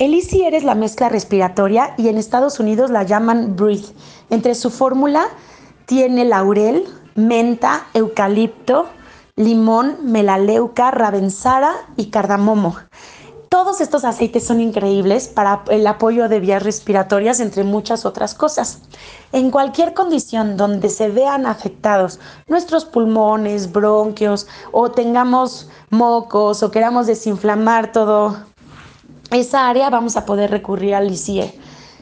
El es la mezcla respiratoria y en Estados Unidos la llaman Breathe. Entre su fórmula tiene laurel, menta, eucalipto, limón, melaleuca, ravensara y cardamomo. Todos estos aceites son increíbles para el apoyo de vías respiratorias, entre muchas otras cosas. En cualquier condición donde se vean afectados nuestros pulmones, bronquios o tengamos mocos o queramos desinflamar todo esa área, vamos a poder recurrir al ICIE.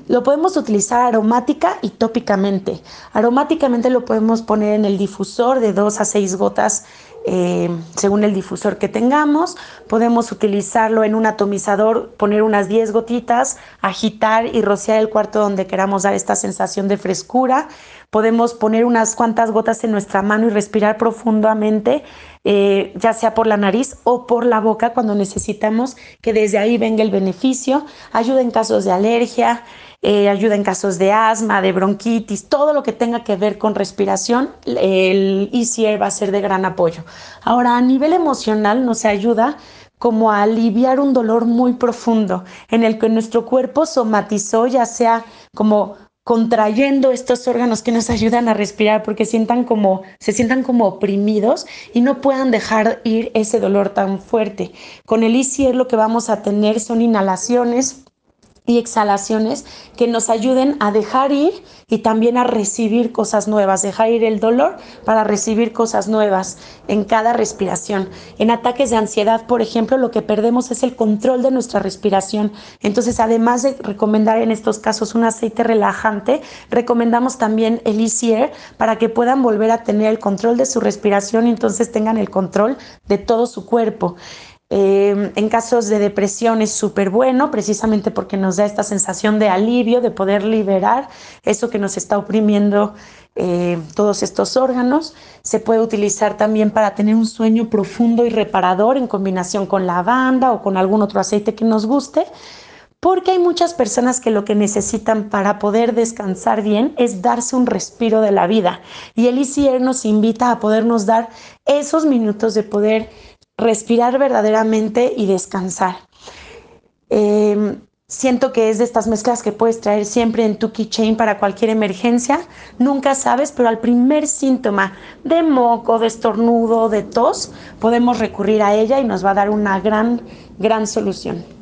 Lo podemos utilizar aromática y tópicamente. Aromáticamente lo podemos poner en el difusor de 2 a 6 gotas eh, según el difusor que tengamos. Podemos utilizarlo en un atomizador, poner unas 10 gotitas, agitar y rociar el cuarto donde queramos dar esta sensación de frescura. Podemos poner unas cuantas gotas en nuestra mano y respirar profundamente, eh, ya sea por la nariz o por la boca cuando necesitamos que desde ahí venga el beneficio. Ayuda en casos de alergia. Eh, ayuda en casos de asma, de bronquitis, todo lo que tenga que ver con respiración, el ECR va a ser de gran apoyo. Ahora, a nivel emocional nos ayuda como a aliviar un dolor muy profundo en el que nuestro cuerpo somatizó, ya sea como contrayendo estos órganos que nos ayudan a respirar porque sientan como, se sientan como oprimidos y no puedan dejar ir ese dolor tan fuerte. Con el ECR lo que vamos a tener son inhalaciones y exhalaciones que nos ayuden a dejar ir y también a recibir cosas nuevas, dejar ir el dolor para recibir cosas nuevas en cada respiración. En ataques de ansiedad, por ejemplo, lo que perdemos es el control de nuestra respiración. Entonces, además de recomendar en estos casos un aceite relajante, recomendamos también el Easy para que puedan volver a tener el control de su respiración y entonces tengan el control de todo su cuerpo. Em, en casos de depresión es súper bueno, precisamente porque nos da esta sensación de alivio, de poder liberar eso que nos está oprimiendo eh, todos estos órganos. Se puede utilizar también para tener un sueño profundo y reparador en combinación con lavanda o con algún otro aceite que nos guste. Porque hay muchas personas que lo que necesitan para poder descansar bien es darse un respiro de la vida. Y el ICR nos invita a podernos dar esos minutos de poder respirar verdaderamente y descansar. Em, siento que es de estas mezclas que puedes traer siempre en tu keychain para cualquier emergencia. Nunca sabes, pero al primer síntoma de moco, de estornudo, de tos, podemos recurrir a ella y nos va a dar una gran, gran solución.